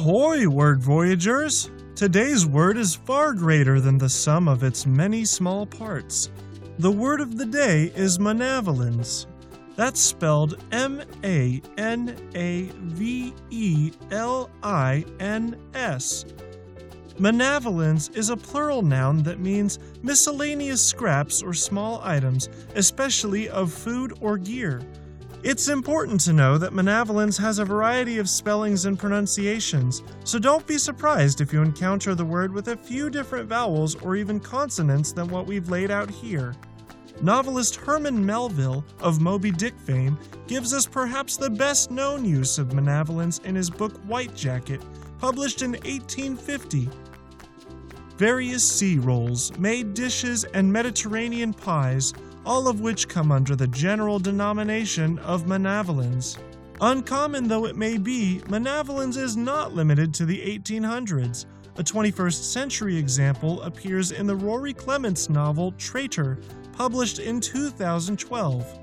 Ahoy, word voyagers! Today's word is far greater than the sum of its many small parts. The word of the day is manavelins. That's spelled M A N A V E L I N S. Manavelins is a plural noun that means miscellaneous scraps or small items, especially of food or gear. It's important to know that Manavelins has a variety of spellings and pronunciations, so don't be surprised if you encounter the word with a few different vowels or even consonants than what we've laid out here. Novelist Herman Melville of Moby Dick fame gives us perhaps the best known use of Manavelins in his book White Jacket, published in 1850. Various sea rolls, made dishes, and Mediterranean pies all of which come under the general denomination of manavelins. Uncommon though it may be, manavelins is not limited to the 1800s. A 21st century example appears in the Rory Clements novel Traitor, published in 2012.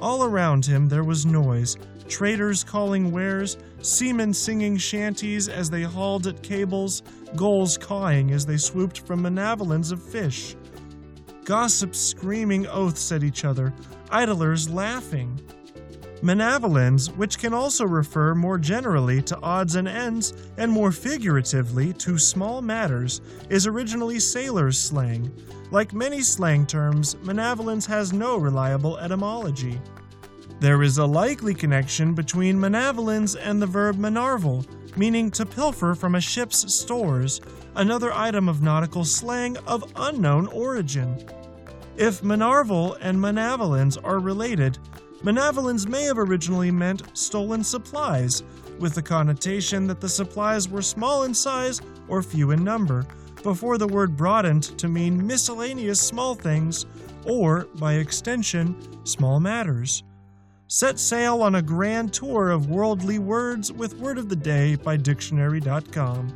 All around him there was noise traders calling wares, seamen singing shanties as they hauled at cables, gulls cawing as they swooped from manavelins of fish gossips screaming oaths at each other, idlers laughing. Manavelins, which can also refer more generally to odds and ends and more figuratively to small matters, is originally sailors' slang. Like many slang terms, manavelins has no reliable etymology. There is a likely connection between manavelins and the verb manarvel, meaning to pilfer from a ship's stores, another item of nautical slang of unknown origin. If Manarvel and Manavelins are related, Manavelins may have originally meant stolen supplies, with the connotation that the supplies were small in size or few in number, before the word broadened to mean miscellaneous small things, or, by extension, small matters. Set sail on a grand tour of worldly words with Word of the Day by Dictionary.com.